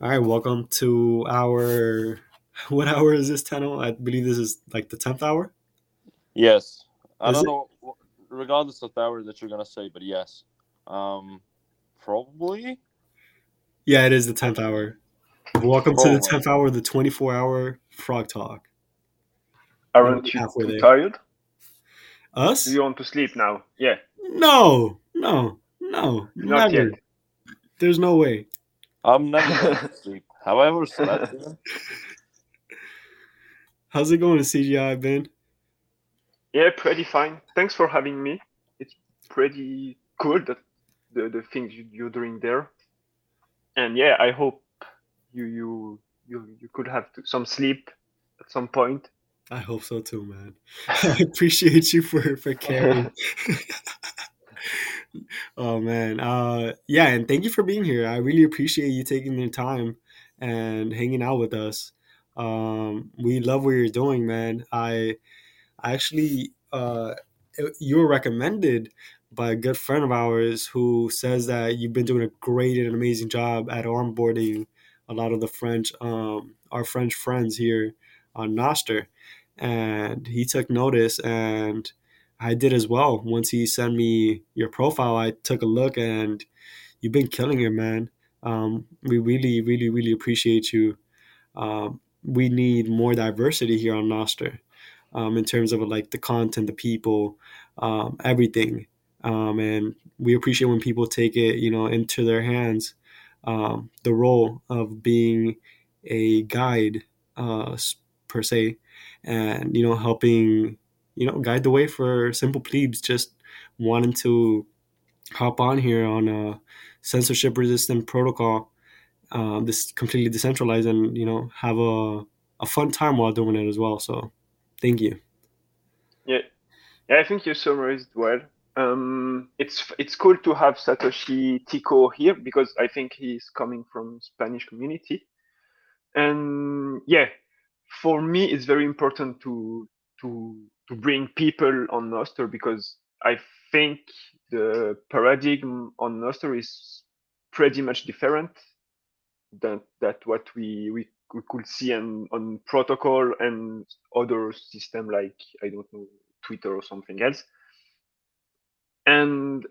All right, welcome to our. What hour is this? Ten. I believe this is like the tenth hour. Yes, I Is don't it? know, regardless of the hour that you're gonna say, but yes, um, probably. Yeah, it is the tenth hour. Welcome to the tenth hour the twenty-four hour Frog Talk. Aren't you too there. tired? Us? Do you want to sleep now? Yeah, No, no, no, not never. yet. There's no way. I'm never gonna sleep. Have I ever slept? even? How's it going in CGI-BIN? Yeah, pretty fine. Thanks for having me. It's pretty cool that the, the things you, you're doing there. And yeah, I hope you you you, you could have to, some sleep at some point. I hope so too, man. I appreciate you for for caring. oh man, uh, yeah, and thank you for being here. I really appreciate you taking the time and hanging out with us. Um, we love what you're doing, man. I, I actually, uh, you were recommended by a good friend of ours who says that you've been doing a great and amazing job at onboarding a lot of the French, um, our French friends here on Nostr and he took notice and I did as well. Once he sent me your profile, I took a look and you've been killing it, man. Um, we really, really, really appreciate you. Um, we need more diversity here on Nostr um, in terms of like the content, the people, um, everything. Um, and we appreciate when people take it, you know, into their hands, um, the role of being a guide, uh, per se, and you know helping you know guide the way for simple plebes just wanting to hop on here on a censorship resistant protocol um, this completely decentralized and you know have a, a fun time while doing it as well. So thank you. Yeah, yeah, I think you summarized well. Um, it's it's cool to have Satoshi Tico here because I think he's coming from Spanish community, and yeah, for me it's very important to to to bring people on Nostr because I think the paradigm on Nostr is pretty much different than that what we we, we could see on, on protocol and other system like I don't know Twitter or something else. And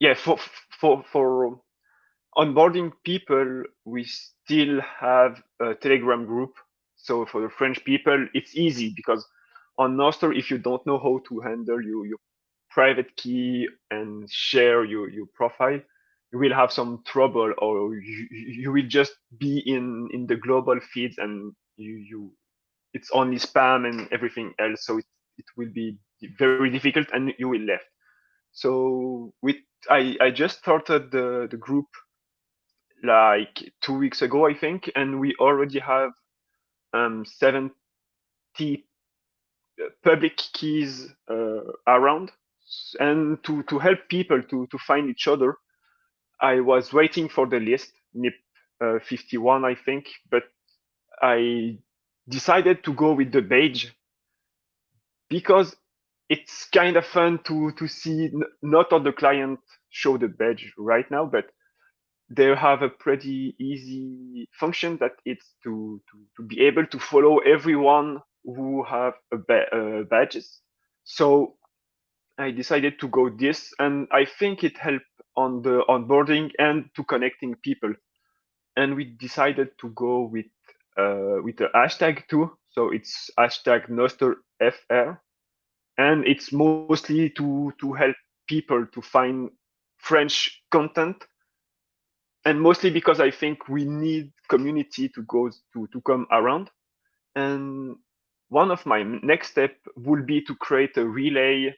yeah, for for for onboarding people, we still have a Telegram group. So for the French people, it's easy because on Nostr, if you don't know how to handle your, your private key and share your, your profile, you will have some trouble or you, you will just be in, in the global feeds and you, you it's only spam and everything else. So it, it will be very difficult and you will left. So with I, I just started the, the group like two weeks ago, I think, and we already have um, 70 public keys uh, around. And to, to help people to, to find each other, I was waiting for the list, NIP uh, 51, I think, but I decided to go with the badge because it's kind of fun to, to see not all the client show the badge right now, but they have a pretty easy function that it's to, to, to be able to follow everyone who have a ba- uh, badges. So I decided to go this, and I think it helped on the onboarding and to connecting people. And we decided to go with uh, with the hashtag too. So it's hashtag NostrFR, and it's mostly to to help people to find French content and mostly because I think we need community to go to to come around. And one of my next step will be to create a relay,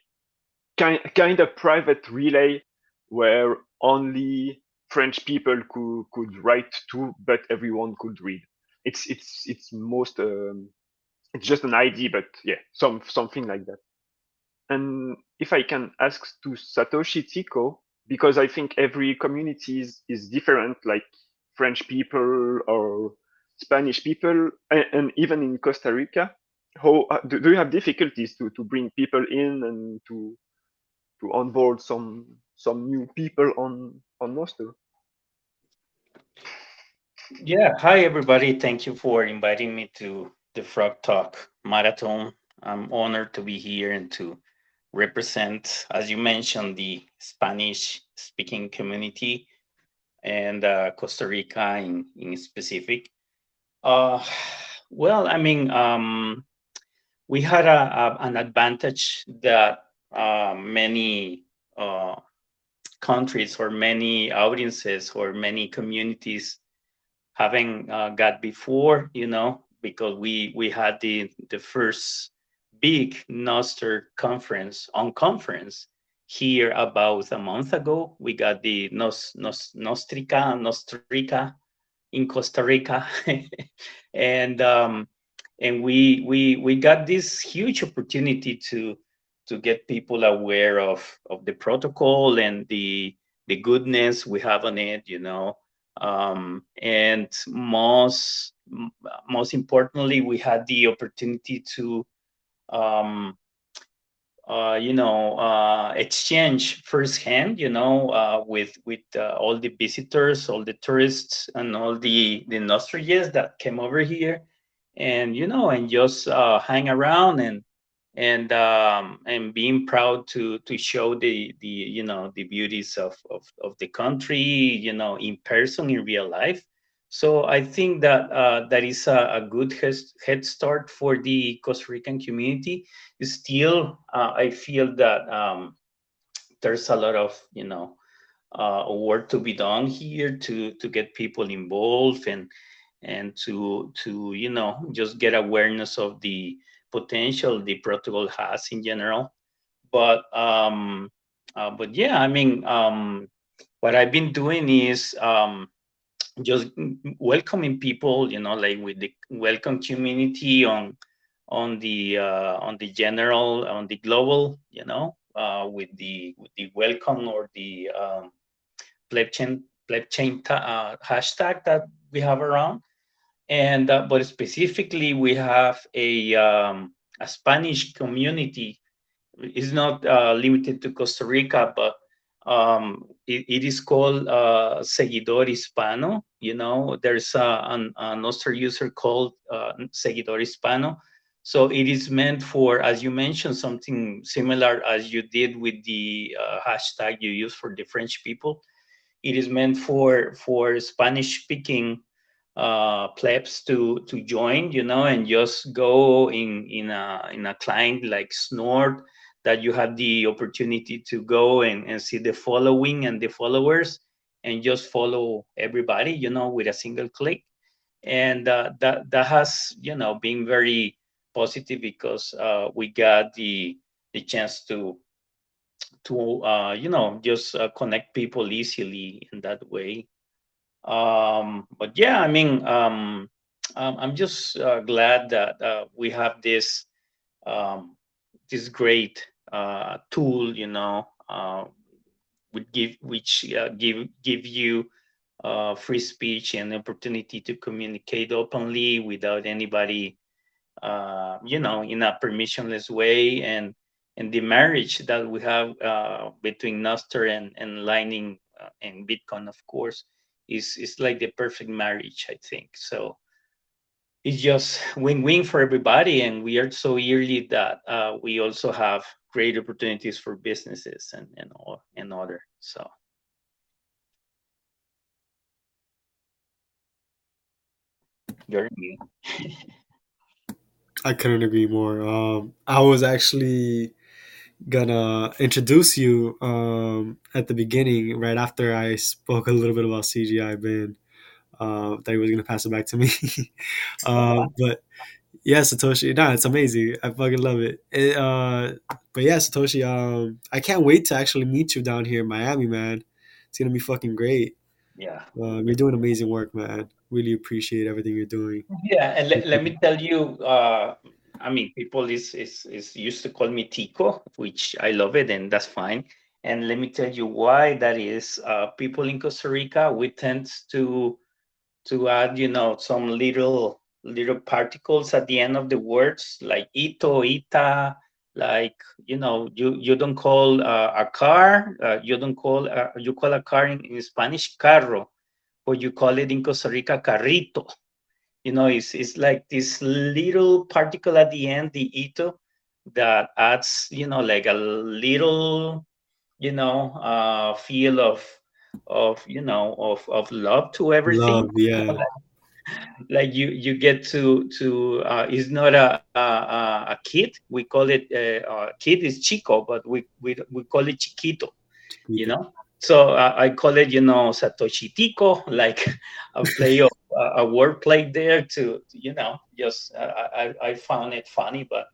kind kind of private relay, where only French people could could write to, but everyone could read. It's it's it's most um, it's just an idea, but yeah, some something like that. And if I can ask to Satoshi Tico, because I think every community is, is different, like French people or Spanish people, and, and even in Costa Rica, how uh, do, do you have difficulties to, to bring people in and to to onboard some some new people on on Nostr? Yeah, hi everybody. Thank you for inviting me to the Frog Talk Marathon. I'm honored to be here and to represent, as you mentioned, the Spanish speaking community and uh, Costa Rica in, in specific. Uh, well, I mean, um, we had a, a, an advantage that uh, many uh, countries or many audiences or many communities haven't uh, got before, you know, because we we had the the first big Nostr conference on conference here about a month ago. We got the Nos, Nos, Nostrica, Nostrica in Costa Rica, and um, and we we we got this huge opportunity to to get people aware of of the protocol and the the goodness we have on it, you know. Um, and most most importantly, we had the opportunity to um, uh, you know, uh, exchange firsthand, you know, uh, with with uh, all the visitors, all the tourists, and all the the Nostrians that came over here, and you know, and just uh, hang around and and um, and being proud to to show the the you know the beauties of of, of the country, you know, in person in real life. So I think that uh, that is a, a good head start for the Costa Rican community. Still, uh, I feel that um, there's a lot of you know uh, work to be done here to to get people involved and and to to you know just get awareness of the potential the protocol has in general. But um, uh, but yeah, I mean, um, what I've been doing is um, just welcoming people you know like with the welcome community on on the uh, on the general on the global you know uh, with the with the welcome or the um, plebchain plebchain uh, hashtag that we have around and uh, but specifically we have a um, a Spanish community it's not uh, limited to Costa Rica but um, it, it is called uh, Seguidor Hispano. You know, there's a, an, an user called uh, Seguidor Hispano. So it is meant for, as you mentioned, something similar as you did with the uh, hashtag you use for the French people. It is meant for for Spanish speaking uh, plebs to to join, you know, and just go in in a in a client like Snort that you have the opportunity to go and, and see the following and the followers and just follow everybody you know with a single click. And uh, that that has you know been very positive because uh, we got the the chance to to uh, you know just uh, connect people easily in that way um, but yeah i mean um, um i'm just uh, glad that uh, we have this um, this great uh, tool, you know, uh, would give which uh, give give you uh, free speech and opportunity to communicate openly without anybody, you know, in a permissionless way, and and the marriage that we have between Nostr and and Lightning and Bitcoin, of course, is is like the perfect marriage, I think. So it's just win-win for everybody and we are so early that uh, we also have great opportunities for businesses and and all and other so you're I couldn't agree more. Um, I was actually gonna introduce you um, at the beginning, right after I spoke a little bit about CGI Bin. Uh, that he was gonna pass it back to me. uh, but yeah, Satoshi, no, it's amazing. I fucking love it. it uh, but yeah, Satoshi, um, I can't wait to actually meet you down here in Miami, man. It's gonna be fucking great. Yeah, um, you're doing amazing work, man. Really appreciate everything you're doing. Yeah, and let, let me tell you, uh, I mean, people is, is is used to call me Tico, which I love it, and that's fine. And let me tell you why that is. Uh, people in Costa Rica, we tend to to add, you know, some little little particles at the end of the words, like ito, ita, like you know, you you don't call uh, a car, uh, you don't call uh, you call a car in, in Spanish carro, but you call it in Costa Rica carrito. You know, it's it's like this little particle at the end, the ito, that adds, you know, like a little, you know, uh, feel of of you know of of love to everything. Love, yeah. like you you get to to uh, it's not a, a a kid we call it uh, a kid is chico but we we, we call it chiquito you know so uh, i call it you know satoshi tico like a play of a word play there to you know just uh, I, I found it funny but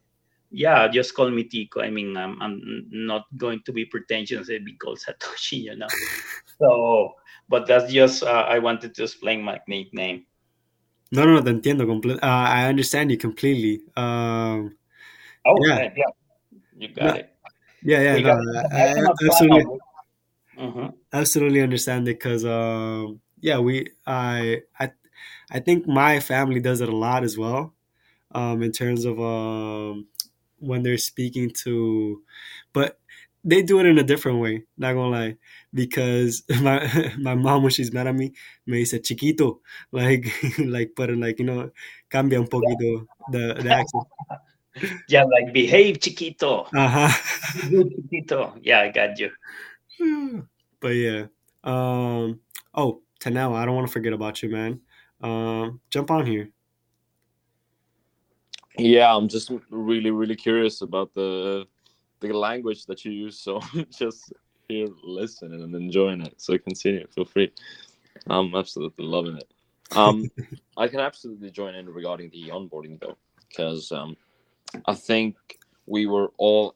yeah just call me tico i mean i'm, I'm not going to be pretentious and be called satoshi you know so but that's just uh, i wanted to explain my nickname no, no, no, te entiendo. Comple- uh, I understand you completely. Um, oh, yeah. yeah. You got no, it. Yeah, yeah, no, I, I, absolutely, mm-hmm. absolutely understand it because, um, yeah, we, I, I, I think my family does it a lot as well, um, in terms of um, when they're speaking to, but they do it in a different way. Not gonna lie, because my my mom when she's mad at me, me dice chiquito, like like but like you know, cambia un poquito the the accent. Yeah, like behave, chiquito. Uh huh. chiquito. Yeah, I got you. But yeah. Um. Oh, Tanel, I don't want to forget about you, man. Um, jump on here. Yeah, I'm just really, really curious about the the language that you use. So just here listening and enjoying it. So continue, feel free. I'm absolutely loving it. Um, I can absolutely join in regarding the onboarding though, because um, I think we were all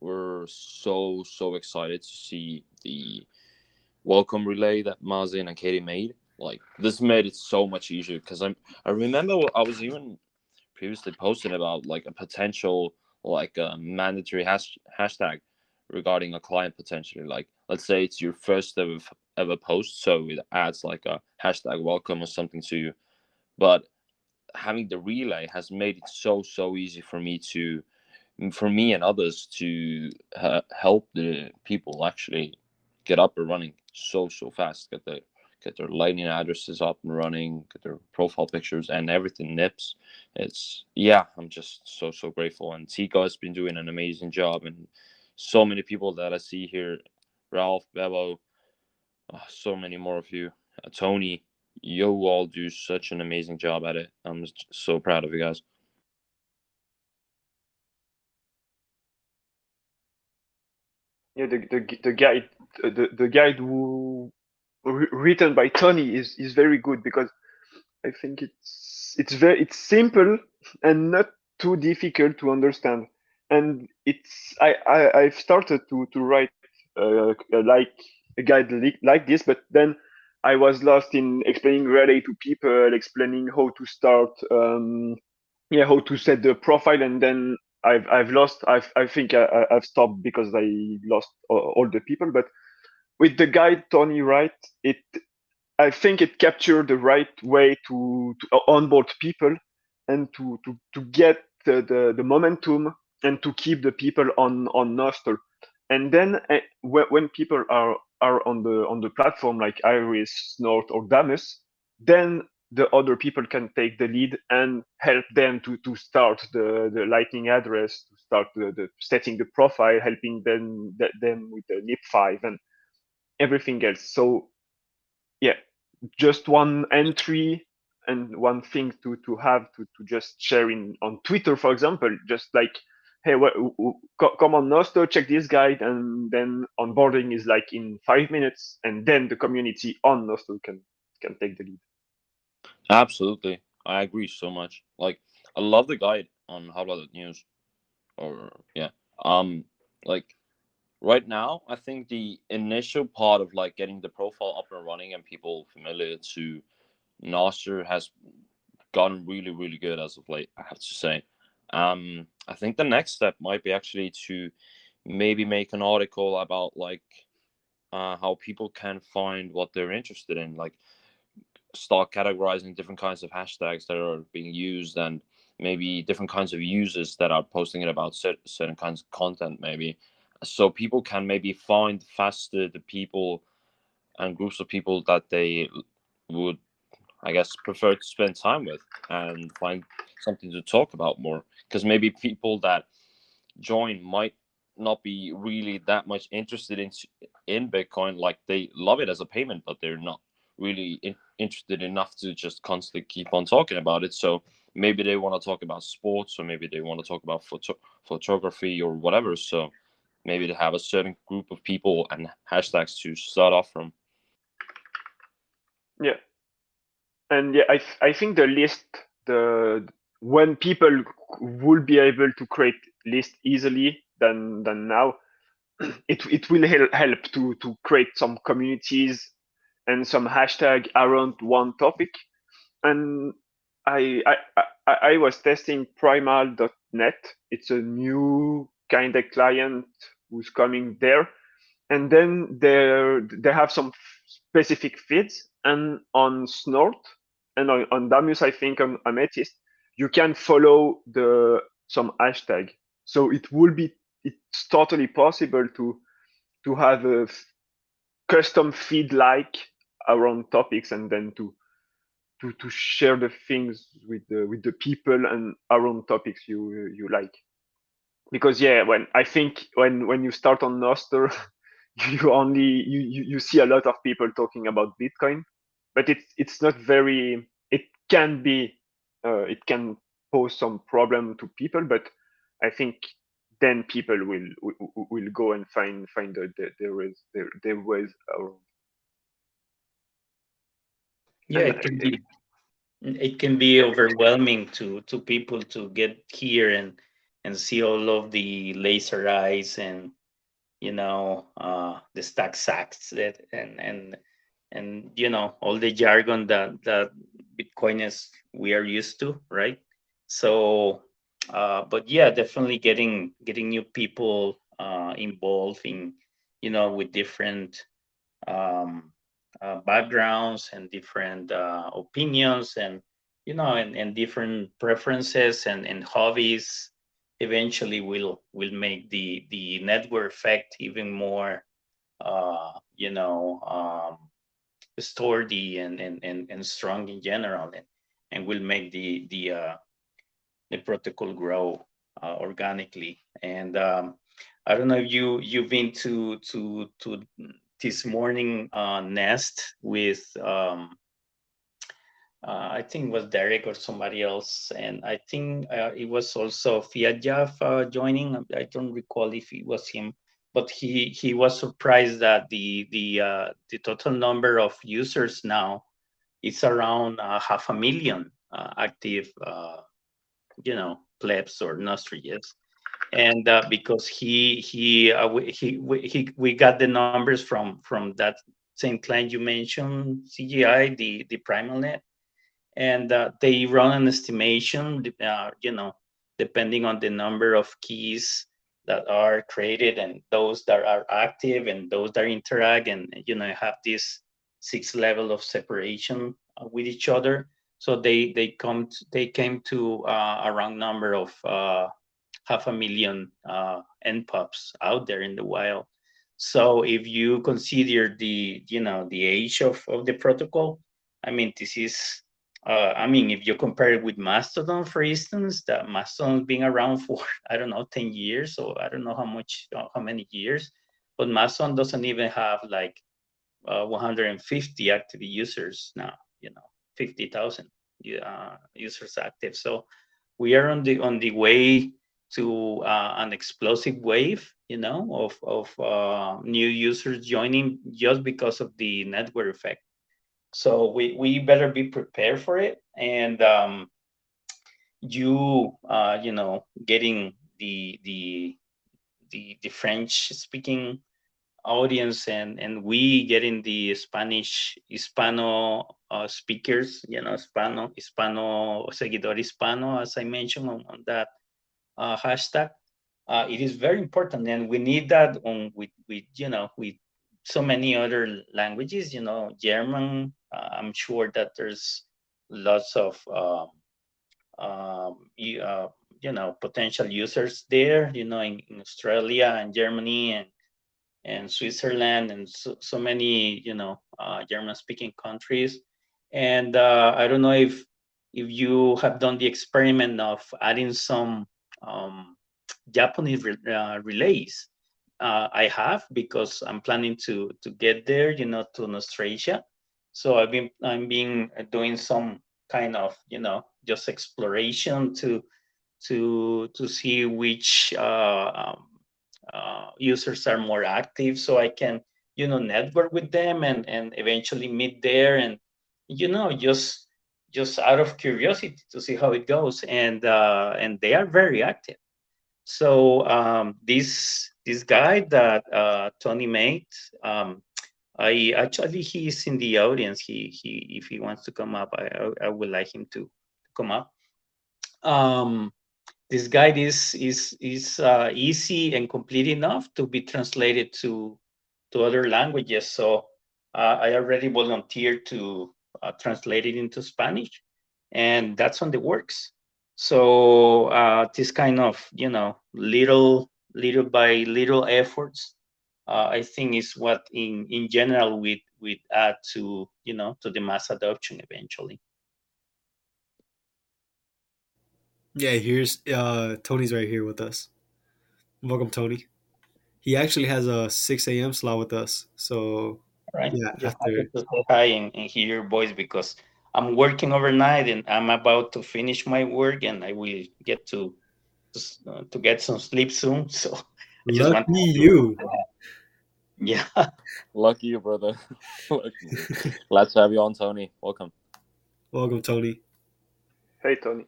were so so excited to see the welcome relay that Mazin and Katie made. Like this made it so much easier because I'm I remember I was even previously posting about like a potential like a mandatory hash, hashtag regarding a client potentially. Like let's say it's your first ever ever post, so it adds like a hashtag welcome or something to you. But having the relay has made it so so easy for me to for me and others to uh, help the people actually get up and running so so fast get the get their lightning addresses up and running, get their profile pictures and everything nips. It's yeah, I'm just so so grateful. And Tico has been doing an amazing job, and so many people that I see here, Ralph, Bebo, oh, so many more of you, uh, Tony, you all do such an amazing job at it. I'm so proud of you guys. Yeah, the the, the guide the, the guide who written by Tony is is very good because I think it's it's very it's simple and not too difficult to understand. And it's I, I I've started to to write uh, like a guide like, this, but then I was lost in explaining relay to people, explaining how to start, um, yeah, how to set the profile, and then I've I've lost. I've I think I, I've stopped because I lost all the people. But with the guide Tony Wright, it I think it captured the right way to, to onboard people and to to, to get the, the, the momentum and to keep the people on on Nostr. And then uh, when people are are on the on the platform like Iris, Snort, or Damus, then the other people can take the lead and help them to to start the the lightning address, to start the, the setting the profile, helping them them with the NIP5 and everything else. So yeah, just one entry and one thing to to have to to just share in on Twitter, for example, just like hey, what, come on Nostr, check this guide, and then onboarding is like in five minutes, and then the community on Nostr can can take the lead. Absolutely, I agree so much. Like, I love the guide on how about the news, or yeah, um, like right now i think the initial part of like getting the profile up and running and people familiar to Nostr has gotten really really good as of late i have to say. Um i think the next step might be actually to maybe make an article about like uh, how people can find what they're interested in like start categorizing different kinds of hashtags that are being used and maybe different kinds of users that are posting it about certain kinds of content maybe so people can maybe find faster the people and groups of people that they would I guess prefer to spend time with and find something to talk about more. Because maybe people that join might not be really that much interested in in Bitcoin like they love it as a payment but they're not really in, interested enough to just constantly keep on talking about it. So maybe they want to talk about sports or maybe they want to talk about photo- photography or whatever. So maybe they have a certain group of people and hashtags to start off from. Yeah. And yeah i i think the list the when people will be able to create list easily than than now it it will help to to create some communities and some hashtag around one topic. And I, I, I, I was testing primal.net. It's a new kind of client who's coming there. And then they they have some specific feeds. And on Snort and on, on Damus, I think on Amethyst, you can follow the some hashtag. So it will be it's totally possible to to have a custom feed like around topics and then to to to share the things with the with the people and around topics you you like because yeah when i think when when you start on Nostr you only you, you you see a lot of people talking about bitcoin but it's it's not very it can be uh, it can pose some problem to people but i think then people will will, will go and find find the, the, ways their, their ways around. Yeah it can be it can be overwhelming to to people to get here and and see all of the laser eyes and you know uh the stack sats that and and and you know all the jargon that that bitcoiners we are used to right? So uh but yeah definitely getting getting new people uh involved in you know with different um uh, backgrounds and different uh, opinions and you know and, and different preferences and, and hobbies eventually will will make the the network effect even more uh, you know um, sturdy and, and and and strong in general and, and will make the the uh, the protocol grow uh, organically. And um, I don't know if you you've been to to to this morning uh, nest with um, uh, I think it was Derek or somebody else, and I think uh, it was also Fiat uh, joining. I don't recall if it was him, but he he was surprised that the the uh, the total number of users now is around uh, half a million uh, active, you know, plebs or nostrias and because he he he he we got the numbers from from that same client you mentioned CGI the the PrimalNet and uh, they run an estimation uh, you know depending on the number of keys that are created and those that are active and those that interact and you know have this six level of separation uh, with each other so they they come to, they came to uh, a round number of half a million uh, npubs out there in the wild. So if you consider the you know the age of, of the protocol, I mean this is uh, I mean if you compare it with Mastodon, for instance, that Mastodon's been around for I don't know ten years or I don't know how much uh, how many years, but Mastodon doesn't even have like uh, 150 active users now. You know, 50,000 uh, users active. So we are on the on the way to uh, an explosive wave, you know, of of uh, new users joining just because of the network effect. So we we better be prepared for it, and um, you uh, you know getting the the the the French speaking audience and and we getting the Spanish Hispano uh, speakers, you know, Hispano Hispano seguidor Hispano, as I mentioned on, on that uh, hashtag. Uh, it is very important, and we need that on with with you know with so many other languages. You know, German. Uh, I'm sure that there's lots of um, um you, uh, you know potential users there. You know, in, in Australia and Germany and and Switzerland and so, so many you know uh, German speaking countries And uh, I don't know if if you have done the experiment of adding some um, Japanese re- uh, relays. Uh, I have because I'm planning to to get there, you know, to Australia. So I've been I'm been doing some kind of you know just exploration to to to see which uh, um, uh, users are more active, so I can you know network with them and and eventually meet there and you know just just out of curiosity to see how it goes and uh, and they are very active so um, this this guy that uh, tony made um, i actually he's in the audience. He he if he wants to come up i i, I would like him to come up. Um, this guide is is is uh, easy and complete enough to be translated to to other languages. So uh, i already volunteered to uh, it into Spanish, and that's on the works. So uh, this kind of you know little little by little efforts, uh, I think is what in in general we we add to you know to the mass adoption eventually. Yeah, here's uh, Tony's right here with us. Welcome, Tony. He actually has a 6 a.m. slot with us. So right? Yeah, Just after... to say hi and, and hear your voice because I'm working overnight and I'm about to finish my work and I will get to uh, to get some sleep soon. So I just Lucky you. Yeah. Lucky you, brother. Lucky. Glad to have you on, Tony. Welcome. Welcome, Tony. Hey, Tony.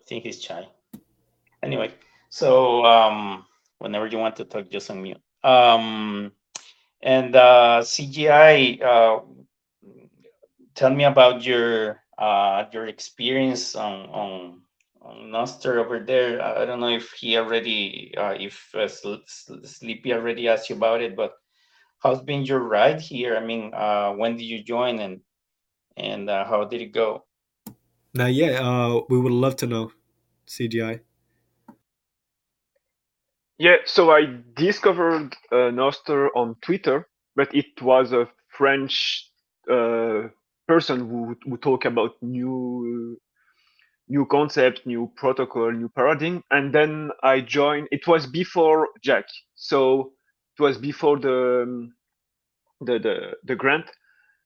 I think he's shy. Anyway, so um, whenever you want to talk, just unmute. Um, and uh, CGI, uh, tell me about your uh, your experience on on, on Nostr over there. I don't know if he already, uh, if uh, Sleepy already asked you about it, but how's been your ride here? I mean, uh, when did you join and and how did it go? Now, yeah, we would love to know, CGI. Yeah, so I discovered uh, Nostr on Twitter, but it was a French uh, person who who talk about new new concept, new protocol, new paradigm, and then I joined. It was before Jack, so it was before the the the, the grant.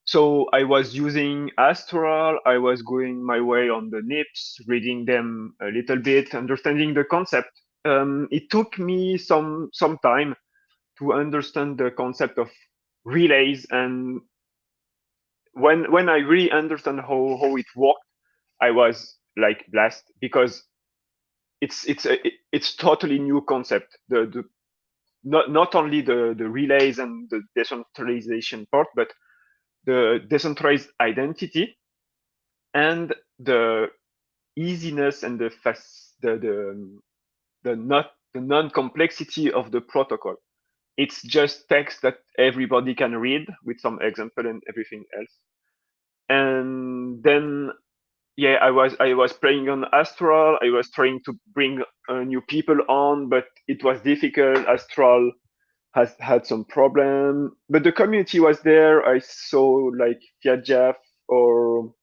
So I was using Astral. I was going my way on the NIPS, reading them a little bit, understanding the concept um, it took me some some time to understand the concept of relays and when when I really understand how how it worked, I was like blessed because it's it's a, it's totally new concept. The the not not only the the relays and the decentralization part, but the decentralized identity and the easiness and the fast the the the not the non-complexity of the protocol. It's just text that everybody can read with some example and everything else. And then yeah, I was I was playing on Astral. I was trying to bring uh, new people on, but it was difficult. Astral has had some problem, but the community was there. I saw like Fiat or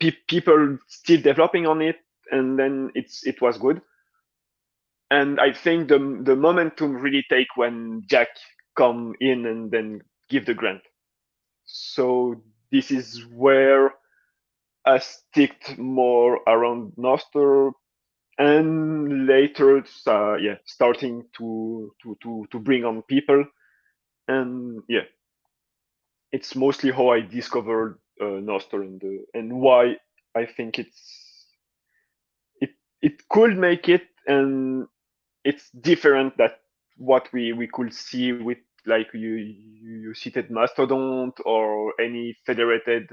pe- people still developing on it, and then it's it was good and I think the the momentum really take when Jack come in and then give the grant. So this is where I sticked more around Nostr, and later, uh, yeah, starting to to to to bring on people, and yeah, it's mostly how I discovered uh, and the, and why I think it's it it could make it and it's different that what we we could see with like you you cited Mastodon or any federated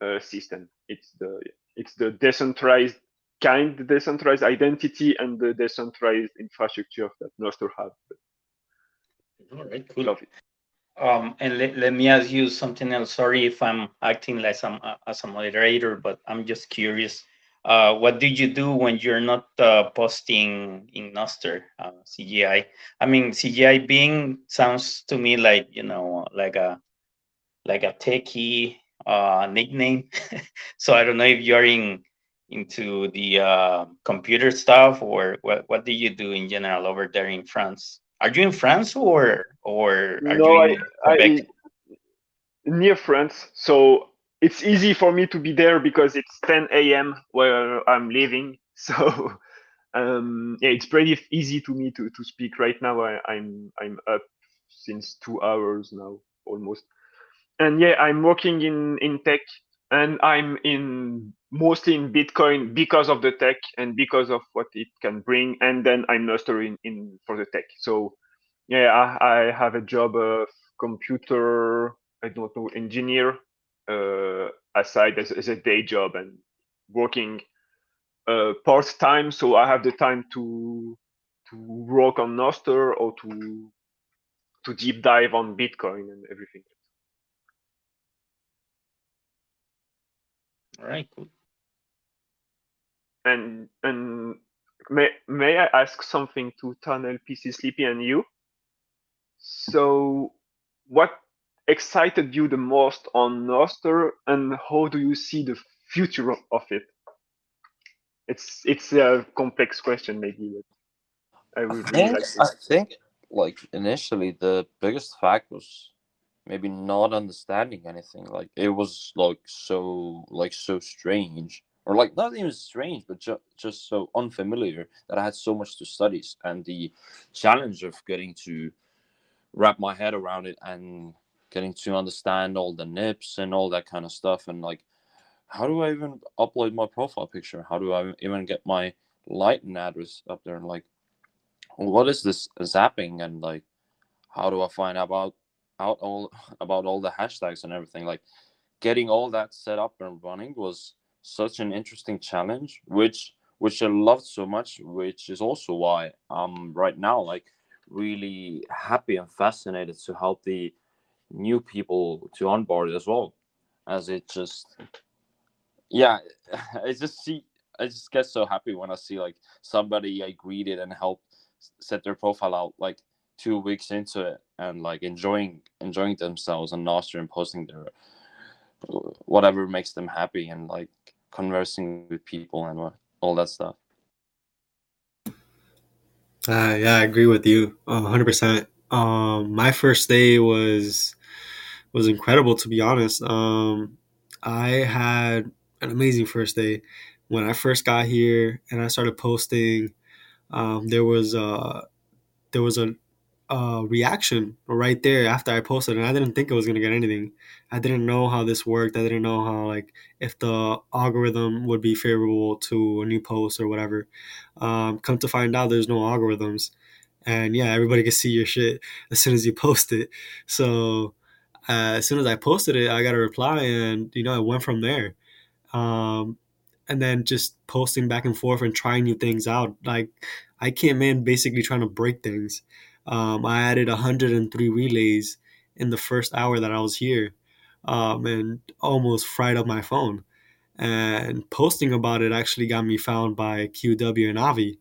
uh, system. It's the it's the decentralized kind, the decentralized identity, and the decentralized infrastructure that Nostr have. All right, cool. Love it. Um, and let, let me ask you something else. Sorry if I'm acting like some uh, as a moderator, but I'm just curious. Uh, what do you do when you're not uh, posting in Nostr uh, CGI? I mean, CGI-BIN sounds to me like you know, like a like a techie uh, nickname. so I don't know if you're in into the uh, computer stuff or what what do you do in general over there in France? Are you in France or or are no, you I, I near France, so it's easy for me to be there because it's 10 a.m. where I'm living. So um, yeah, it's pretty easy to me to, to speak right now. I, I'm I'm up since two hours now almost, and yeah, I'm working in in tech, and I'm in mostly in Bitcoin because of the tech and because of what it can bring, and then I'm nurturing in, for the tech. So yeah, I, I have a job of computer I don't know engineer aside as, as a day job and working uh, part time, so I have the time to to work on Nostr or to to deep dive on Bitcoin and everything. All right, cool. And and may may I ask something to Tunnel PC Sleepy and you? So, what excited you the most on Nostr, and how do you see the future of it? It's it's a complex question, maybe, but I would I really think, like. I think like initially the biggest fact was maybe not understanding anything. Like it was like so like so strange. Or like not even strange, but ju- just so unfamiliar that I had so much to study, and the challenge of getting to wrap my head around it and getting to understand all the nips and all that kind of stuff and like how do i even upload my profile picture? How do i even get my lightning address up there? And like what is this zapping and like how do i find about out all about all the hashtags and everything? Like getting all that set up and running was such an interesting challenge which which i loved so much which is also why i'm right now like really happy and fascinated to help the new people to onboard as well as it just yeah i just see i just get so happy when i see like somebody i greeted and helped set their profile out like two weeks into it and like enjoying enjoying themselves and and posting their whatever makes them happy and like conversing with people and all that stuff. Uh, yeah i agree with you uh, 100% um, my first day was was incredible to be honest. Um, I had an amazing first day when I first got here and I started posting. Um, there was a there was a, a, reaction right there after I posted, and I didn't think I was gonna get anything. I didn't know how this worked. I didn't know how like if the algorithm would be favorable to a new post or whatever. Um, come to find out, there's no algorithms, and yeah, everybody can see your shit as soon as you post it. So uh, as soon as I posted it, I got a reply, and you know, I went from there. Um, and then just posting back and forth and trying new things out. Like I came in basically trying to break things. Um, I added 103 relays in the first hour that I was here, um, and almost fried up my phone. And posting about it actually got me found by QW and Avi.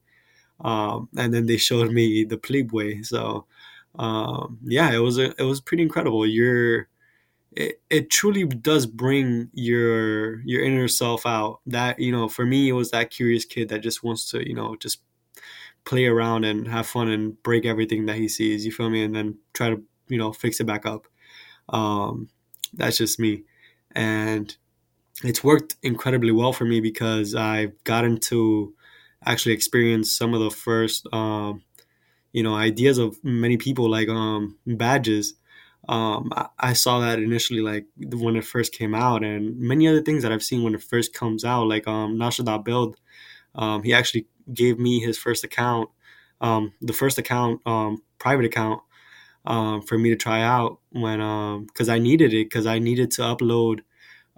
Um, and then they showed me the plebe way. So um, yeah, it was a, it was pretty incredible. You're it, it truly does bring your your inner self out. That you know, for me, it was that curious kid that just wants to you know just play around and have fun and break everything that he sees. You feel me? And then try to you know fix it back up. Um, that's just me, and it's worked incredibly well for me because I've gotten to actually experience some of the first um, you know ideas of many people like um badges. Um I, I, saw that initially like when it first came out and many other things that i've seen when it first comes out like um build um he actually gave me his first account um the first account um private account um for me to try out when um because i needed it because i needed to upload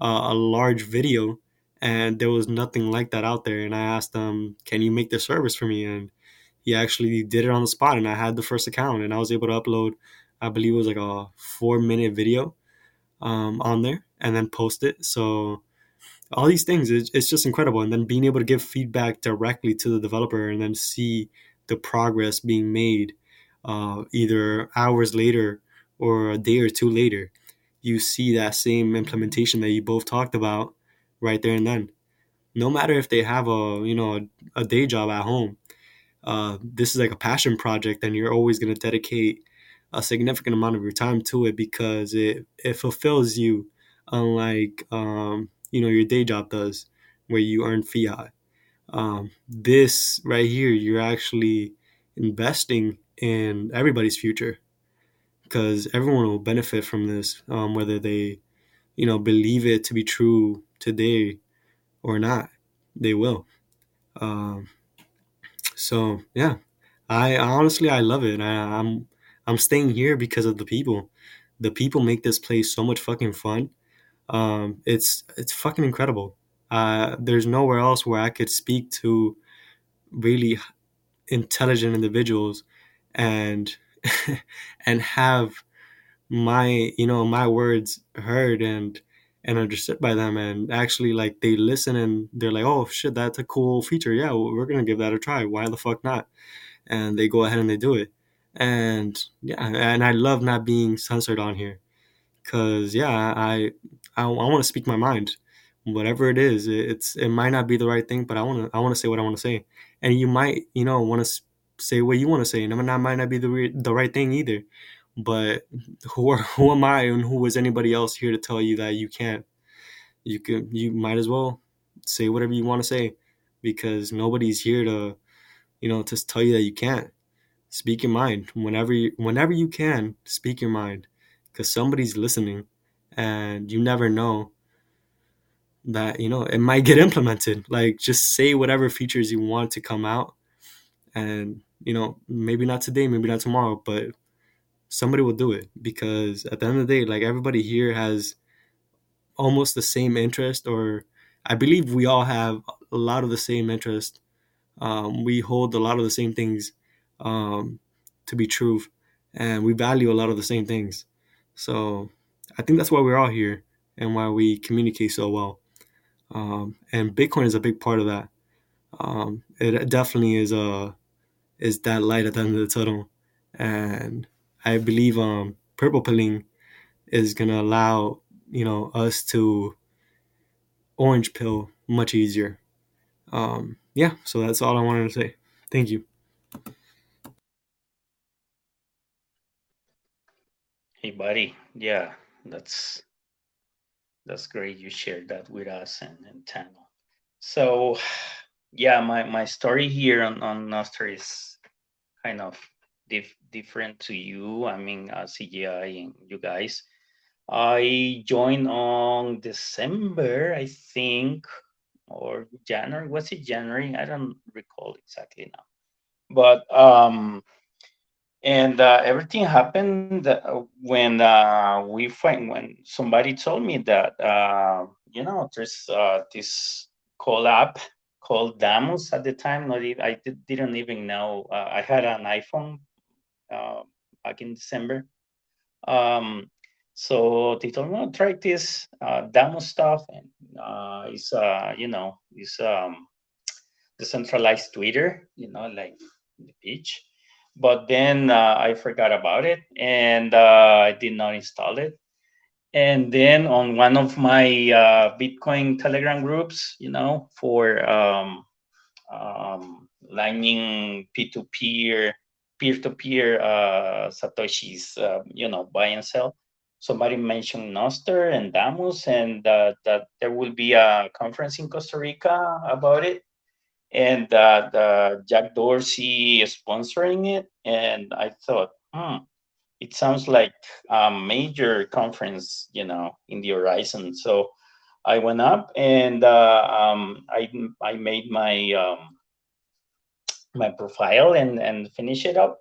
uh, a large video and there was nothing like that out there and i asked them can you make the service for me? And he actually did it on the spot and I had the first account and I was able to upload I believe it was like a four minute video um, on there and then post it. So all these things, it's, it's just incredible. And then being able to give feedback directly to the developer and then see the progress being made uh, either hours later or a day or two later. you see that same implementation that you both talked about right there and then. No matter if they have a you know a, a day job at home, uh, this is like a passion project, and you're always going to dedicate a significant amount of your time to it because it it fulfills you, unlike um, you know your day job does, where you earn fiat. Um, this right here, you're actually investing in everybody's future because everyone will benefit from this, um, whether they, you know, believe it to be true today or not. They will. Um, so yeah, I honestly I love it. I, I'm I'm staying here because of the people. The people make this place so much fucking fun. Um, it's it's fucking incredible. Uh, there's nowhere else where I could speak to really intelligent individuals and and have my you know my words heard and and understood by them and actually like they listen and they're like oh shit that's a cool feature. Yeah we're gonna give that a try. Why the fuck not? And they go ahead and they do it. And yeah and i love not being censored on here because yeah i i, I want to speak my mind. Whatever it is it's it might not be the right thing but i want to i want to say what i want to say. And you might you know want to say what you want to say and that might not be the, re- the right thing either but who are, who am I and who is anybody else here to tell you that you can't? You can you might as well say whatever you want to say because nobody's here to you know to tell you that you can't. Speak your mind whenever you, whenever you can. Speak your mind because somebody's listening, and you never know that you know it might get implemented. Like just say whatever features you want to come out, and you know maybe not today, maybe not tomorrow, but somebody will do it because at the end of the day, like everybody here has almost the same interest, or I believe we all have a lot of the same interest. Um, we hold a lot of the same things um, to be true, and we value a lot of the same things. So I think that's why we're all here and why we communicate so well. Um, and Bitcoin is a big part of that. Um, it definitely is a is that light at the end of the tunnel, and I believe um, purple pilling is gonna allow you know us to orange pill much easier. Um, yeah, so that's all I wanted to say. Thank you. Hey, buddy. Yeah, that's that's great. You shared that with us and, and Tango. So, yeah, my, my story here on, on Nostr is kind of dif- different to you. I mean, uh, CGI and you guys. I joined on December, I think, or January. Was it January? I don't recall exactly now. But um, and uh, everything happened when uh, we find when somebody told me that uh, you know there's uh, this call app called Damus at the time. Not even, I did, not even know. Uh, I had an iPhone uh, back in December. Um, so they told me, try this uh, demo stuff. And uh, it's, uh, you know, it's um, decentralized Twitter, you know, like the pitch. But then uh, I forgot about it and uh, I did not install it. And then on one of my uh, Bitcoin Telegram groups, you know, for um, um, Lightning P2P peer-to-peer uh, satoshis uh, you know buy and sell. Somebody mentioned nostr and damus and uh, that there will be a conference in costa rica about it. And uh, the jack dorsey is sponsoring it. And i thought hmm it sounds like a major conference you know in the horizon. So i went up and uh, um, I, I made my um, my profile and and finish it up.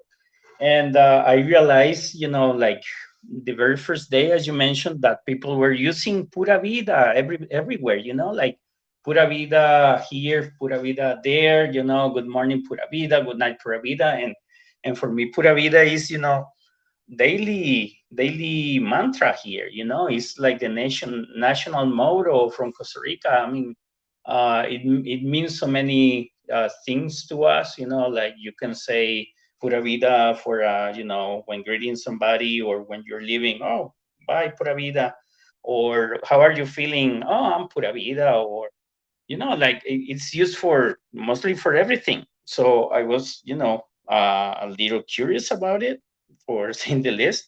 And uh, i realized you know like the very first day as you mentioned that people were using pura vida every everywhere you know like pura vida here pura vida there you know good morning pura vida good night pura vida. And and for me pura vida is you know daily daily mantra here you know it's like the nation national motto from costa rica. I mean uh, it, it means so many uh, things to us. You know, like you can say "pura vida" for uh, you know when greeting somebody or when you're leaving. Oh, bye, pura vida, or how are you feeling? Oh, I'm pura vida, or you know, like it's used for mostly for everything. So I was, you know, uh, a little curious about it for seeing the list,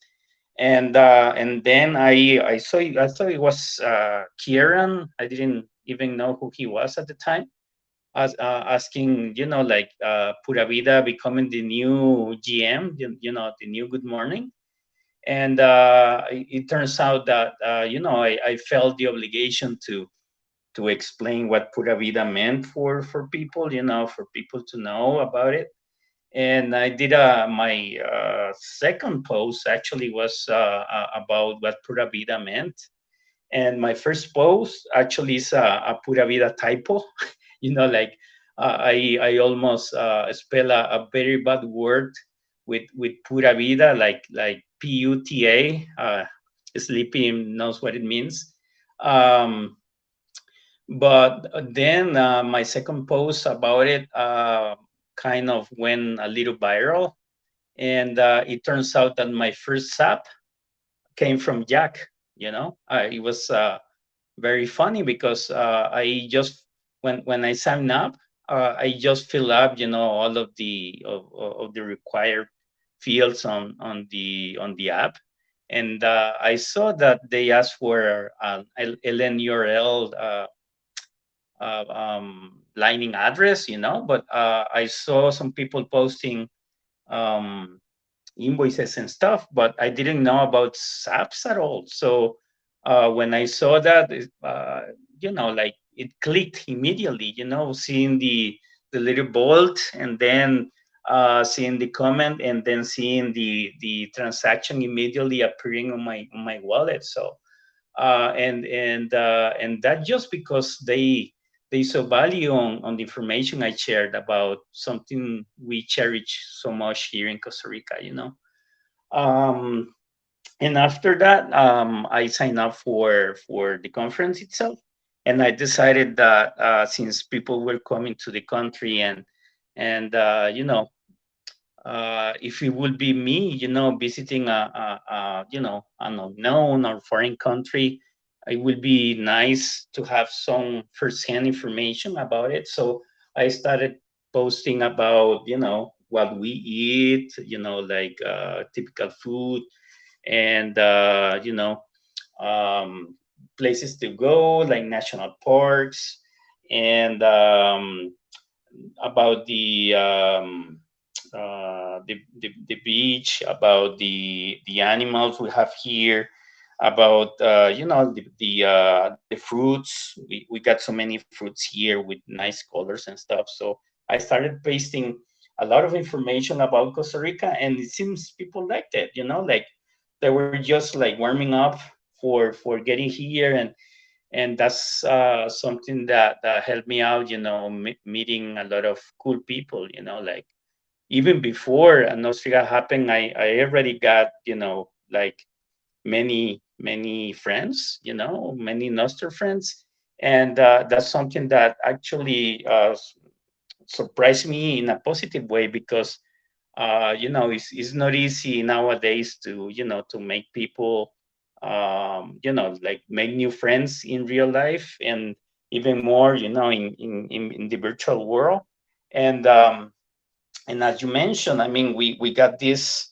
and uh, and then I I saw I thought it was uh, Kieran. I didn't even know who he was at the time. As, uh, asking, you know, like uh, Pura Vida becoming the new GM, you, you know, the new Good Morning, and uh, it, turns out that uh, you know I, I, felt the obligation to to explain what Pura Vida meant for for people, you know, for people to know about it and I did uh, my uh, second post actually was about what Pura Vida meant. And my first post actually is a, a Pura Vida typo. you know, like uh, I, I almost uh, spell a, a, very bad word with, with Pura Vida, like, like P U T A. Sleepy knows what it means. Um, but then my second post about it, kind of went a little viral. And uh, it turns out that my first zap came from Jack. You know, uh, it was uh, very funny because uh, I just when when I signed up, uh, I just fill up, you know, all of the of, of the required fields on on the on the app, and uh, I saw that they asked for an LNURL uh, um, Lightning address, you know, but uh, I saw some people posting um, invoices and stuff, but I didn't know about zaps at all. So uh, when I saw that, uh, you know, like it clicked immediately, you know, seeing the the little bolt and then uh, seeing the comment and then seeing the the transaction immediately appearing on my on my wallet. So uh, and and uh, and that just because they they saw value on, on the information I shared about something we cherish so much here in Costa Rica, you know. Um, and after that, um, I signed up for for the conference itself, and I decided that uh, since people were coming to the country and and uh, you know, uh, if it would be me, you know, visiting a, a, a you know an unknown or foreign country, it would be nice to have some firsthand information about it. So I started posting about, you know, what we eat, you know, like uh, typical food and, uh, you know, um, places to go, like national parks, and um, about the, um, uh, the, the, the beach, about the, the animals we have here, about uh, you know the the, uh, the fruits. We, we got so many fruits here with nice colors and stuff. So I started pasting a lot of information about Costa Rica, and it seems people liked it. You know, like they were just like warming up for for getting here, and and that's uh, something that, that helped me out. You know, meeting a lot of cool people. You know, like even before Nostrica happened, I I already got you know like many many friends, you know, many Nostr friends. And uh, that's something that actually uh, surprised me in a positive way because, uh, you know, it's, it's not easy nowadays to, you know, to make people, um, you know, like make new friends in real life and even more, you know, in, in, in the virtual world. And, um, and as you mentioned, I mean, we, we got this,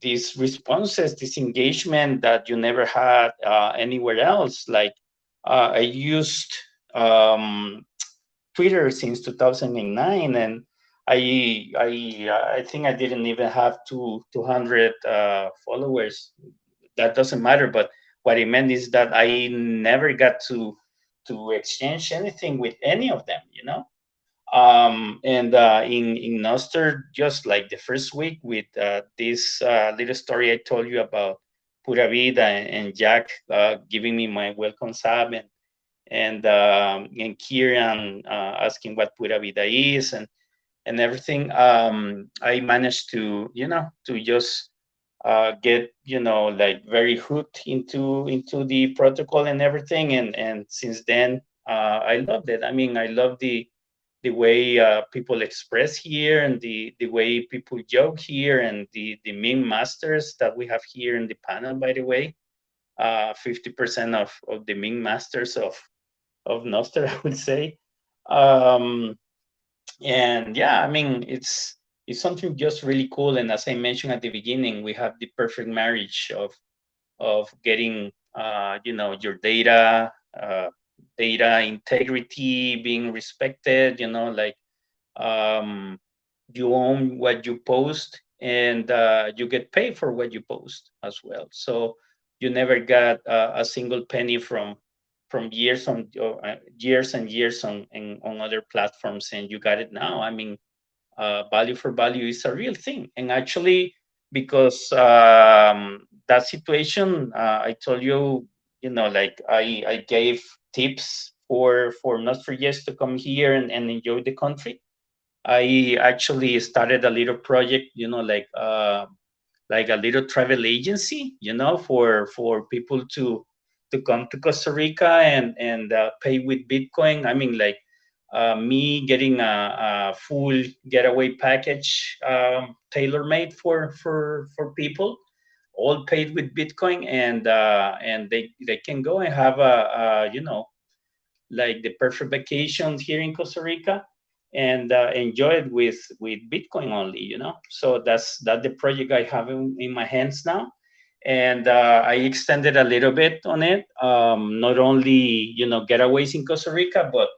these responses, this engagement that you never had uh, anywhere else. Like uh, I used um, Twitter since 2009, and I I I think I didn't even have two 200 uh, followers. That doesn't matter, but what it meant is that I never got to to exchange anything with any of them. You know, um, and uh, in in Nostr, just like the first week with uh, this uh, little story I told you about Pura Vida and, Jack uh, giving me my welcome sub and and um, and Kieran uh, asking what Pura Vida is and and everything. Um, I managed to you know to just uh, get you know like very hooked into into the protocol and everything. And and since then, uh, I loved it. I mean, I love the the way uh, people express here and the, the way people joke here and the, the meme masters that we have here in the panel, by the way. uh, 50% of, of the meme masters of of Nostr, I would say. Um, and yeah, I mean, it's it's something just really cool. And as I mentioned at the beginning, we have the perfect marriage of of getting uh, you know your data, uh, data integrity being respected. You know, like um, you own what you post, and uh, you get paid for what you post as well. So you never got uh, a single penny from from years on uh, years and years on in, on other platforms, and you got it now. I mean, uh, value for value is a real thing, and actually, because um, that situation, uh, I told you, you know, like I I gave tips for for not for Nostriches to come here and, and enjoy the country. I actually started a little project, you know, like uh, like a little travel agency, you know, for for people to to come to Costa Rica and and uh, pay with Bitcoin. I mean, like uh, me getting a, a, full getaway package um, tailor made for for for people, all paid with Bitcoin, and uh, and they they can go and have a, a you know like the perfect vacation here in Costa Rica and uh, enjoy it with with Bitcoin only, you know. So that's that's the project I have in, in my hands now, and uh, I extended a little bit on it. Um, not only you know getaways in Costa Rica, but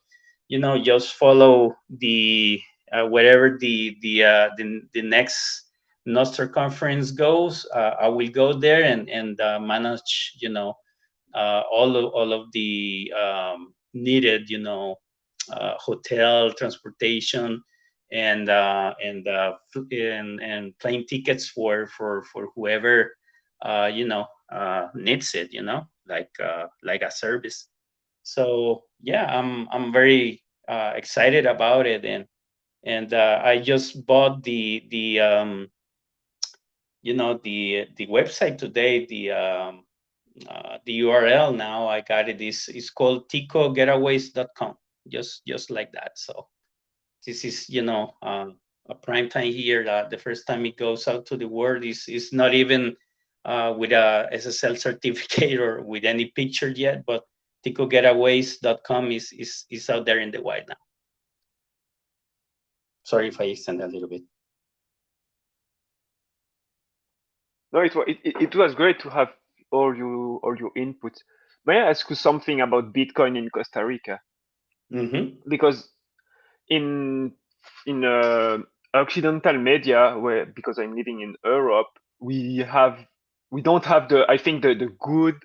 you know just follow the uh, wherever the the uh, the, the next Nostr conference goes. Uh, I will go there and and uh, manage you know uh all of all of the um, needed you know uh, hotel, transportation, and uh, and, uh, and and plane tickets for for for whoever you know uh needs it. You know, like like a service. So yeah, I'm I'm very uh, excited about it, and and uh, I just bought the the um, you know the the website today the um, uh, the url now i got it is it's called ticogetaways.com just just like that. So this is you know um, a prime time here. Uh, the first time it goes out to the world is is not even uh, with a SSL certificate or with any picture yet, but ticogetaways.com is is is out there in the wild now. Sorry if I extend a little bit. No, it, it, it was great to have all you all your input. May I ask you something about Bitcoin in Costa Rica? Mm-hmm. Because in in uh, occidental media, where because I'm living in Europe, we have we don't have the I think the the good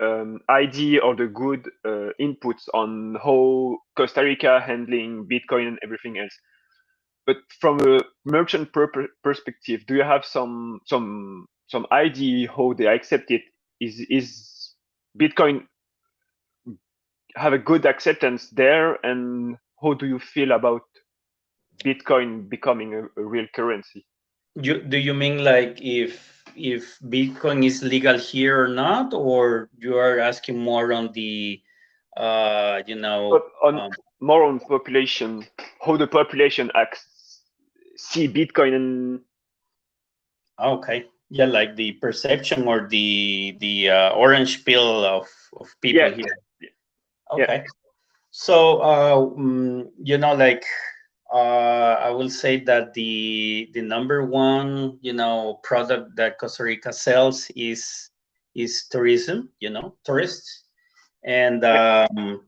um, idea or the good uh, inputs on how Costa Rica handling Bitcoin and everything else. But from a merchant per- perspective, do you have some some some idea how they accept it? Is is Bitcoin have a good acceptance there and how do you feel about bitcoin becoming a, a, real currency you do you mean like if if bitcoin is legal here or not or you are asking more on the uh you know on, um, more on population how the population acts see bitcoin and okay yeah like the perception or the the uh, orange pill of of people yeah. here Okay. Yeah. So, uh, um, you know, like uh, I will say that the the number one, you know, product that Costa Rica sells is is tourism. You know, tourists, and um,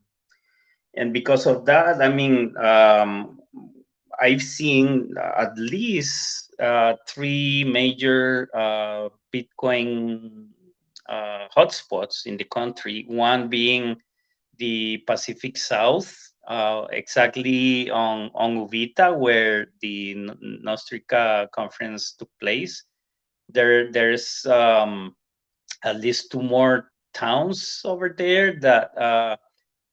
and because of that, I mean, um, I've seen at least uh, three major uh, Bitcoin uh, hotspots in the country. One being the Pacific South, uh, exactly on, on Uvita, where the Nostrica conference took place. There, there's um, at least two more towns over there that uh,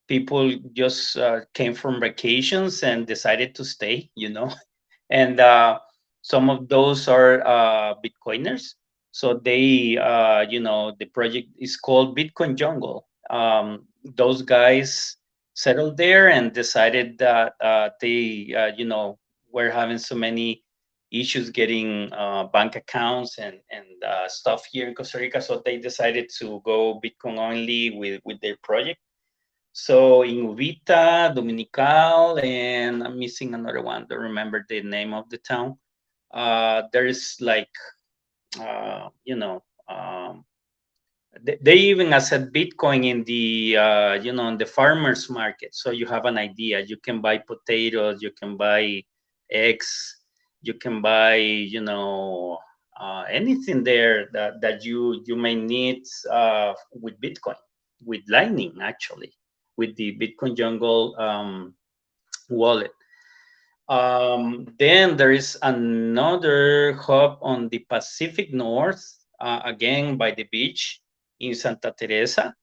people just uh, came from vacations and decided to stay, you know. And uh, some of those are uh, Bitcoiners. So they, uh, you know, the project is called Bitcoin Jungle. Um, those guys settled there and decided that uh, they, uh, you know, were having so many issues getting uh, bank accounts and and uh, stuff here in Costa Rica. So they decided to go Bitcoin only with with their project. So in Uvita, Dominical, and I'm missing another one. Don't remember the name of the town. Uh, there's like, uh, you know, um, they, even accept Bitcoin in the, uh, you know, in the farmers market. So you have an idea. You can buy potatoes. You can buy eggs. You can buy, you know, uh, anything there that, that you you may need uh, with Bitcoin, with Lightning actually with the Bitcoin Jungle um, wallet. Um, then there is another hub on the Pacific North, uh, again by the beach in Santa Teresa.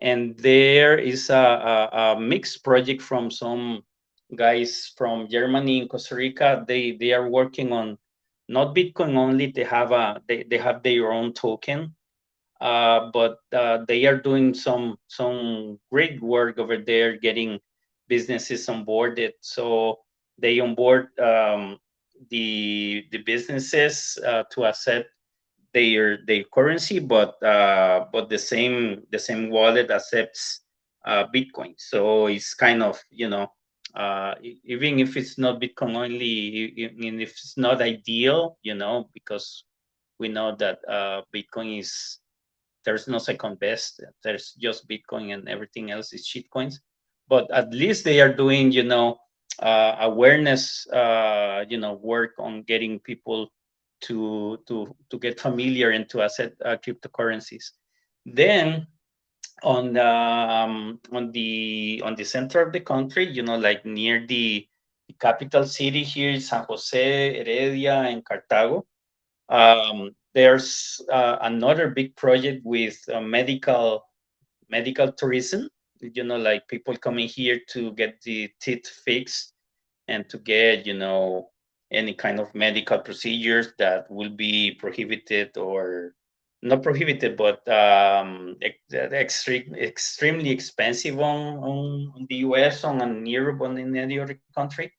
And there is a, a, a, mixed project from some guys from Germany and Costa Rica. They they are working on not Bitcoin only. They have a they, they have their own token uh, but uh, they are doing some some great work over there, getting businesses onboarded. So they onboard um, the the businesses uh, to accept their their currency, but uh, but the same the same wallet accepts uh, Bitcoin. So it's kind of you know uh, even if it's not Bitcoin only, even if it's not ideal, you know, because we know that uh, Bitcoin is there's no second best. There's just Bitcoin and everything else is shitcoins. But at least they are doing, you know, uh, awareness, uh, you know, work on getting people to to to get familiar and to accept uh, cryptocurrencies. Then on um, on the on the center of the country, you know, like near the, the capital city here, San Jose, Heredia, and Cartago. Um, there's uh, another big project with uh, medical medical tourism. You know, like people coming here to get the teeth fixed and to get you know any kind of medical procedures that will be prohibited or not prohibited, but um, extreme, extremely expensive on, on the US, on, Europe, on any other country.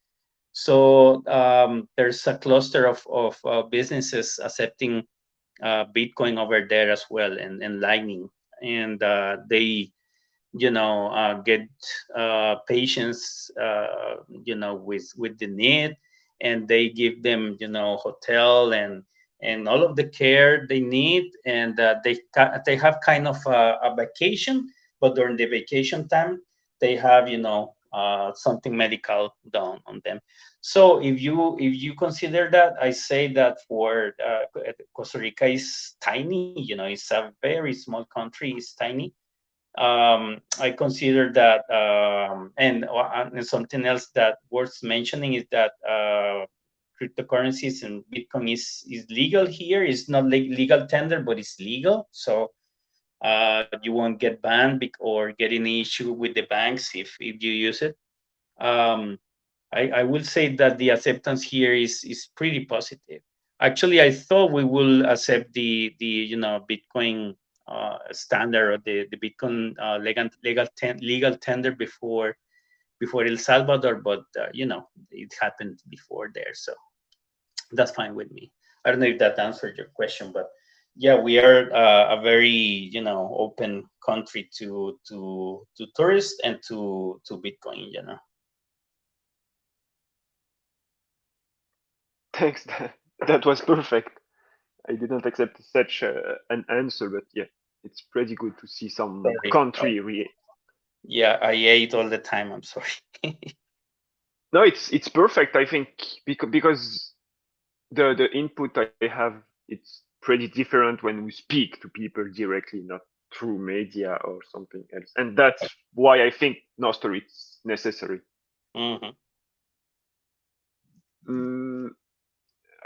So um, there's a cluster of, of uh, businesses accepting uh, Bitcoin over there as well and, and Lightning. And uh, they, you know, uh, get uh, patients, uh, you know, with, with the need and they give them, you know, hotel and and all of the care they need. And uh, they, they have kind of a, a vacation, but during the vacation time, they have, you know, uh, something medical done on them. So if you if you consider that, I say that for uh, Costa Rica is tiny. You know, it's a very small country. It's tiny. Um, I consider that, um, and, uh, and something else that worth mentioning is that uh, cryptocurrencies and Bitcoin is is legal here. It's not legal tender, but it's legal. So uh, you won't get banned or get any issue with the banks if if you use it. Um, I, I will say that the acceptance here is is pretty positive. Actually, I thought we will accept the the you know Bitcoin standard or the the Bitcoin uh, legal legal ten, legal tender before before El Salvador, but uh, you know it happened before there, so that's fine with me. I don't know if that answered your question, but yeah, we are uh, a very you know open country to to to tourists and to to Bitcoin, you know. Thanks. That was perfect. I didn't accept such uh, an answer, but yeah, it's pretty good to see some sorry. country re- yeah i ate all the time i'm sorry no it's it's perfect i think because because the the input i have it's pretty different when we speak to people directly not through media or something else and that's why i think nostr is necessary mm-hmm. mm,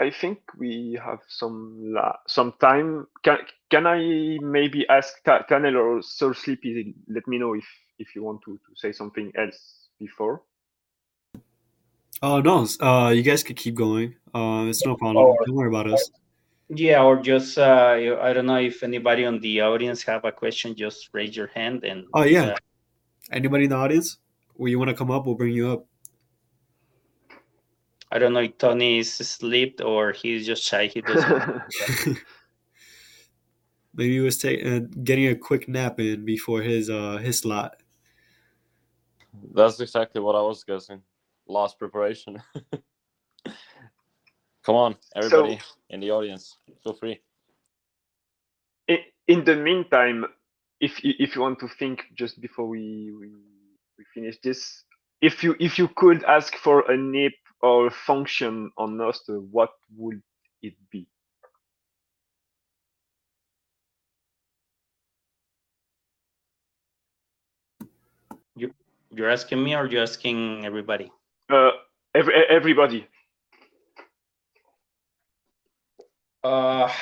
I think we have some la- some time. Can can I maybe ask Ta- Tanel or Sir Sleepy? Let me know if if you want to, to say something else before. Oh no, uh, you guys could keep going. Uh, it's no problem. Or, don't worry about us. Yeah, or just uh, I don't know if anybody on the audience have a question. Just raise your hand and. Oh yeah. Uh, anybody in the audience? Where you want to come up, we'll bring you up. I don't know if Tony is asleep or he's just shy. He doesn't. Maybe he was taking uh, getting a quick nap in before his uh his slot. That's exactly what I was guessing. Last preparation. Come on, everybody So- in the audience, feel free. in, in the meantime, if you- if you want to think just before we, we we finish this, if you if you could ask for a nip or a function on Nostr, what would it be? You, you're asking me or you're asking everybody? Uh, every, everybody. Uh,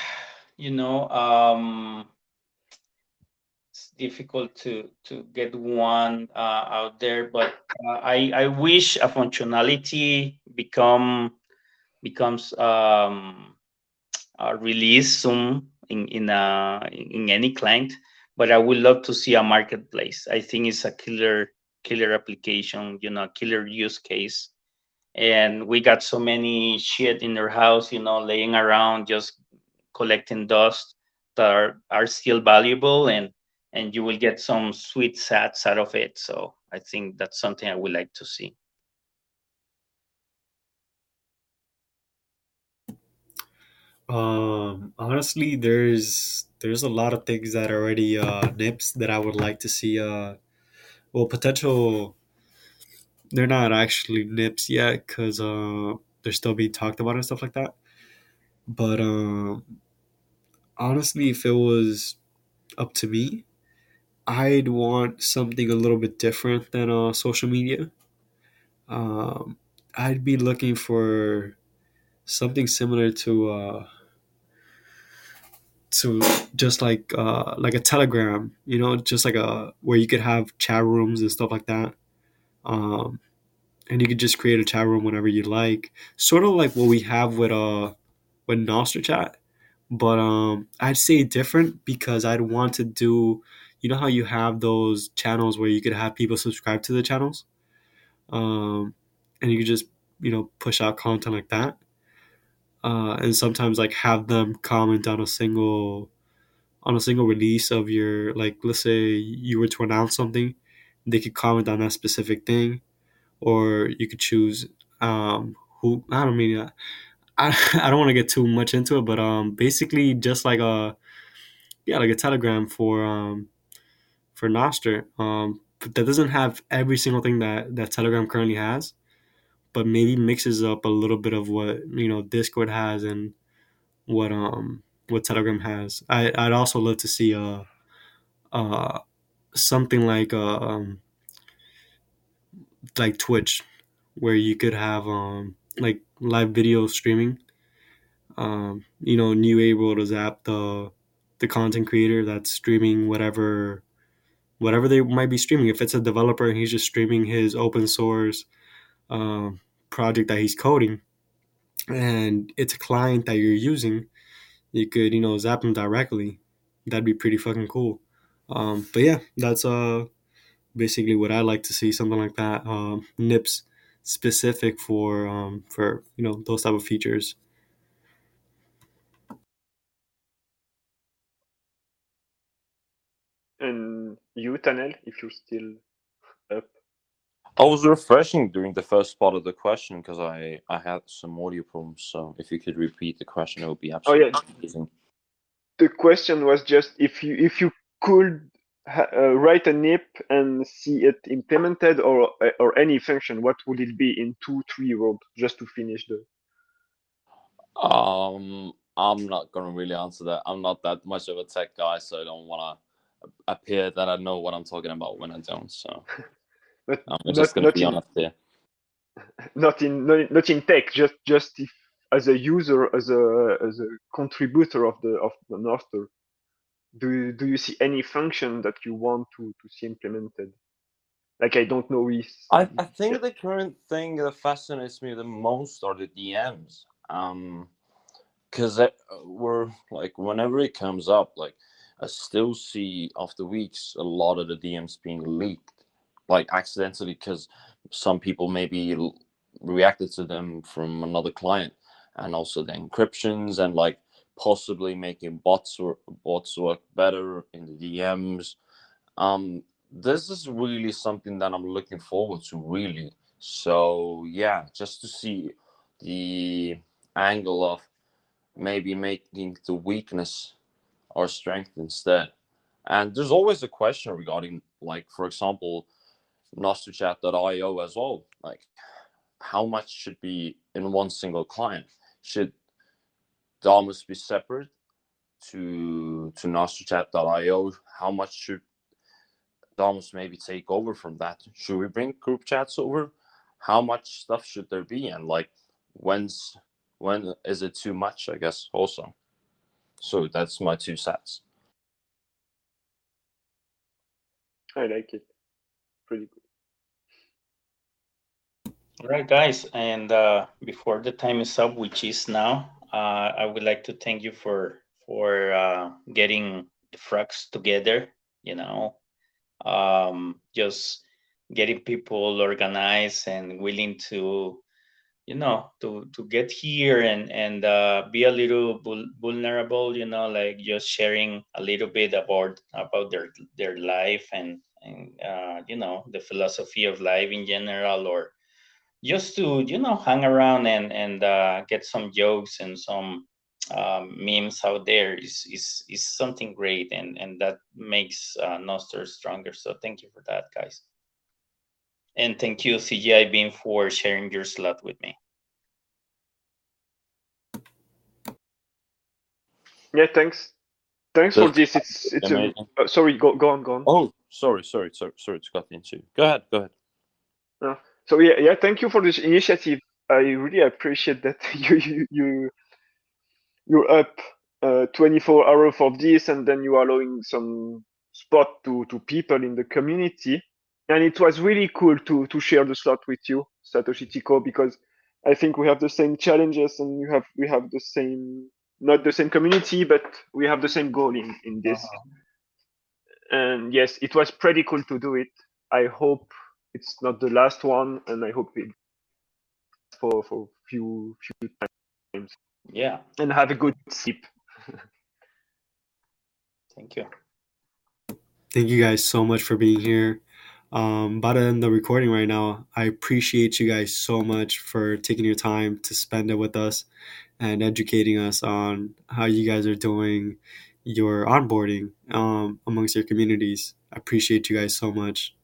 you know, um, difficult to to get one uh, out there, but uh, I I wish a functionality become becomes um, uh, released soon in in a in any client. But I would love to see a marketplace. I think it's a killer killer application, you know, killer use case and we got so many shit in their house, you know, laying around just collecting dust that are, are still valuable and and you will get some sweet sats out of it. So I think that's something I would like to see. Um, honestly, there's there's a lot of things that are already uh nips that I would like to see uh well potential they're not actually nips yet because uh they're still being talked about and stuff like that. But um honestly if it was up to me, I'd want something a little bit different than uh social media. Um I'd be looking for something similar to uh to just like uh like a telegram you know just like a where you could have chat rooms and stuff like that um and you could just create a chat room whenever you like sort of like what we have with uh with Nostr chat but um I'd say different because I'd want to do you know how you have those channels where you could have people subscribe to the channels? Um and you could just you know push out content like that? Uh, and sometimes like have them comment on a single on a single release of your like let's say you were to announce something they could comment on that specific thing. Or you could choose um who i don't mean i, I don't want to get too much into it but um basically just like a yeah like a telegram for um for Nostr um that doesn't have every single thing that that telegram currently has but maybe mixes up a little bit of what you know discord has and what um what telegram has. I i'd also love to see uh uh something like uh um like twitch where you could have um like live video streaming. Um you know New able to zap the the content creator that's streaming whatever whatever they might be streaming. If it's a developer and he's just streaming his open source um, project that he's coding and it's a client that you're using you could you know zap him directly. That'd be pretty fucking cool. Um, but yeah that's uh basically what i like to see something like that. Um, nips specific for um, for you know those type of features And you, Tanel, if you're still up. I was refreshing during the first part of the question because I I had some audio problems. So if you could repeat the question, it would be Oh, yeah. absolutely amazing. The question was just if you if you could uh, write a nip and see it implemented or or any function, what would it be in two three words? Just to finish the. Um, I'm not gonna really answer that. I'm not that much of a tech guy, so I don't want to appear that I know what I'm talking about when I don't. So But I'm not, just gonna not be in, honest here. not in not, not in tech just just if as a user as a as a contributor of the of the Nostr do you, do you see any function that you want to to see implemented like i don't know if I, I think the current thing that fascinates me the most are the DMs. Um, because we're like whenever it comes up, like I still see after weeks a lot of the DMs being leaked, like accidentally, because some people maybe reacted to them from another client, and also the encryptions and like possibly making bots work, bots work better in the DMs. Um, this is really something that I'm looking forward to, really. So yeah, just to see the angle of maybe making the weakness our strength instead. And there's always a question regarding, like, for example, Nostrchat.io as well. Like, how much should be in one single client? Should Damus be separate to to Nostrchat.io? How much should Damus maybe take over from that? Should we bring group chats over? How much stuff should there be? And like, when's when is it too much? I guess also. So that's my two sats. I like it. Pretty good. All right, guys. And uh, before the time is up, which is now, uh, I would like to thank you for for uh, getting the frogs together. You know, um, just getting people organized and willing to you know to to get here and and uh, be a little vulnerable you know like just sharing a little bit about about their their life and and uh, you know the philosophy of life in general or just to you know hang around and and uh, get some jokes and some um, memes out there is is is something great and and that makes uh, Nostr stronger. So thank you for that guys and thank you, CGI-BIN, for sharing your slot with me. Yeah, thanks. Thanks for this. It's it's a, uh, sorry. Go go on, go on. Oh, sorry, sorry, sorry, sorry to cut into. Go ahead, go ahead. Uh, so yeah, yeah. Thank you for this initiative. I really appreciate that you you you you're up uh, 24 hours for this, and then you are allowing some spot to to people in the community and it was really cool to to share the slot with you, Satoshi Tico, because I think we have the same challenges and you have we have the same not the same community, but we have the same goal in in this. Uh-huh. And yes, it was pretty cool to do it. I hope it's not the last one, and I hope it for for few few times. Yeah. And have a good sleep. Thank you. Thank you guys so much for being here um, end the recording right now. I appreciate you guys so much for taking your time to spend it with us and educating us on how you guys are doing your onboarding um, amongst your communities. I appreciate you guys so much.